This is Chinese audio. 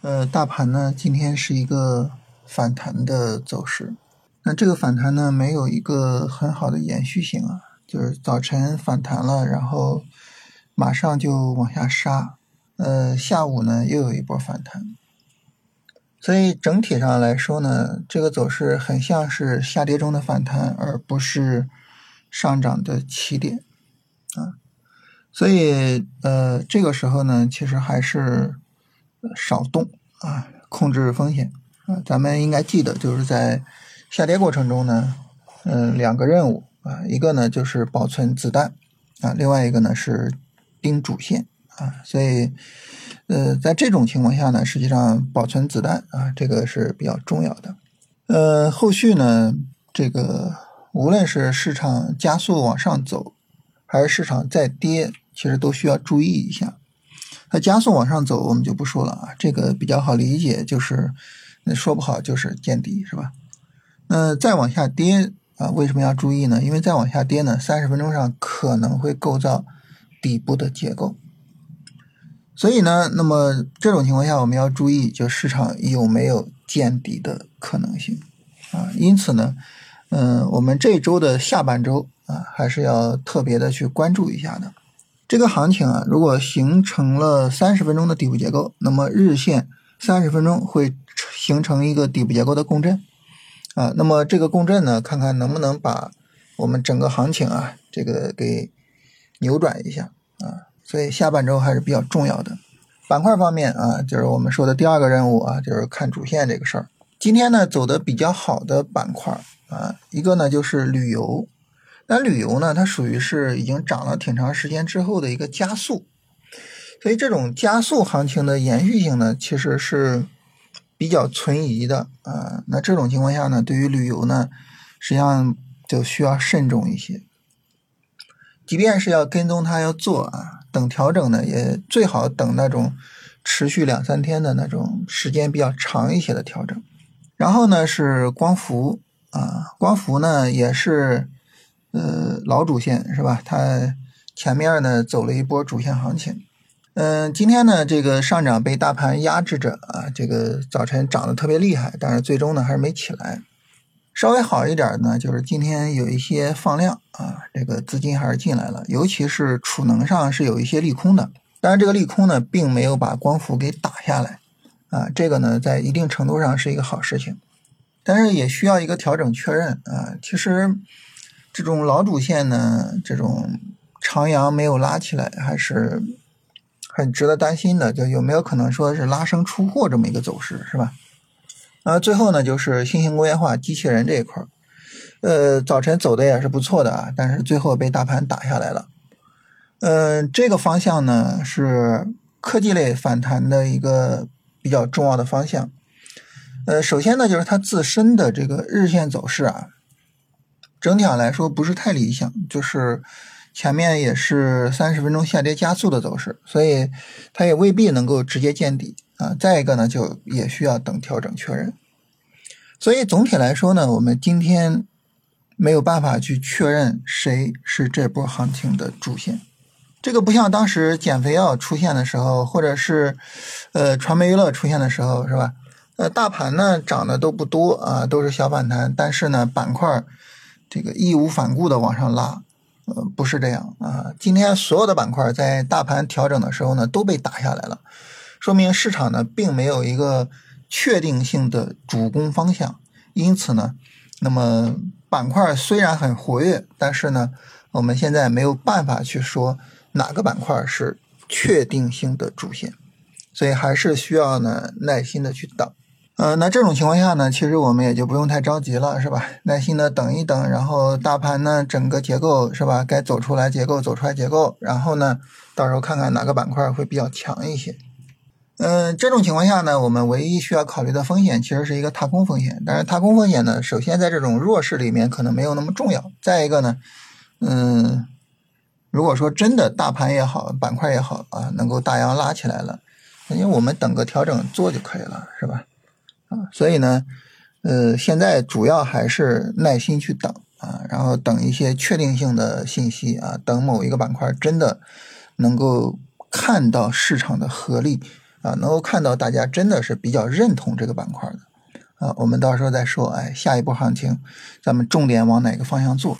呃，大盘呢今天是一个反弹的走势，那这个反弹呢没有一个很好的延续性啊，就是早晨反弹了，然后马上就往下杀，呃，下午呢又有一波反弹，所以整体上来说呢，这个走势很像是下跌中的反弹，而不是上涨的起点啊。所以，呃，这个时候呢，其实还是少动啊，控制风险啊。咱们应该记得，就是在下跌过程中呢，嗯，两个任务啊，一个呢就是保存子弹啊，另外一个呢是盯主线啊。所以，呃，在这种情况下呢，实际上保存子弹啊，这个是比较重要的。呃，后续呢，这个无论是市场加速往上走，还是市场再跌。其实都需要注意一下，它加速往上走，我们就不说了啊。这个比较好理解，就是那说不好就是见底，是吧？那再往下跌啊，为什么要注意呢？因为再往下跌呢，三十分钟上可能会构造底部的结构，所以呢，那么这种情况下我们要注意，就市场有没有见底的可能性啊？因此呢，嗯，我们这周的下半周啊，还是要特别的去关注一下的。这个行情啊，如果形成了三十分钟的底部结构，那么日线三十分钟会形成一个底部结构的共振啊。那么这个共振呢，看看能不能把我们整个行情啊，这个给扭转一下啊。所以下半周还是比较重要的。板块方面啊，就是我们说的第二个任务啊，就是看主线这个事儿。今天呢，走的比较好的板块啊，一个呢就是旅游。那旅游呢？它属于是已经涨了挺长时间之后的一个加速，所以这种加速行情的延续性呢，其实是比较存疑的啊。那这种情况下呢，对于旅游呢，实际上就需要慎重一些。即便是要跟踪它要做啊，等调整呢，也最好等那种持续两三天的那种时间比较长一些的调整。然后呢是光伏啊，光伏呢也是。呃，老主线是吧？它前面呢走了一波主线行情，嗯，今天呢这个上涨被大盘压制着啊，这个早晨涨得特别厉害，但是最终呢还是没起来。稍微好一点呢，就是今天有一些放量啊，这个资金还是进来了，尤其是储能上是有一些利空的，当然这个利空呢并没有把光伏给打下来啊，这个呢在一定程度上是一个好事情，但是也需要一个调整确认啊，其实。这种老主线呢，这种长阳没有拉起来，还是很值得担心的。就有没有可能说是拉升出货这么一个走势，是吧？啊，最后呢，就是新型工业化机器人这一块儿呃，早晨走的也是不错的啊，但是最后被大盘打下来了。嗯，这个方向呢是科技类反弹的一个比较重要的方向。呃，首先呢，就是它自身的这个日线走势啊。整体上来说不是太理想，就是前面也是三十分钟下跌加速的走势，所以它也未必能够直接见底啊。再一个呢，就也需要等调整确认。所以总体来说呢，我们今天没有办法去确认谁是这波行情的主线。这个不像当时减肥药出现的时候，或者是呃传媒娱乐出现的时候，是吧？呃，大盘呢涨的都不多啊，都是小反弹，但是呢板块。这个义无反顾的往上拉，呃，不是这样啊。今天所有的板块在大盘调整的时候呢，都被打下来了，说明市场呢并没有一个确定性的主攻方向。因此呢，那么板块虽然很活跃，但是呢，我们现在没有办法去说哪个板块是确定性的主线，所以还是需要呢耐心的去等。呃，那这种情况下呢，其实我们也就不用太着急了，是吧？耐心的等一等，然后大盘呢整个结构是吧，该走出来结构走出来结构，然后呢，到时候看看哪个板块会比较强一些。嗯，这种情况下呢，我们唯一需要考虑的风险其实是一个踏空风险，但是踏空风险呢，首先在这种弱势里面可能没有那么重要。再一个呢，嗯，如果说真的大盘也好，板块也好啊，能够大阳拉起来了，因为我们等个调整做就可以了，是吧？啊，所以呢，呃，现在主要还是耐心去等啊，然后等一些确定性的信息啊，等某一个板块真的能够看到市场的合力啊，能够看到大家真的是比较认同这个板块的啊，我们到时候再说，哎，下一波行情咱们重点往哪个方向做？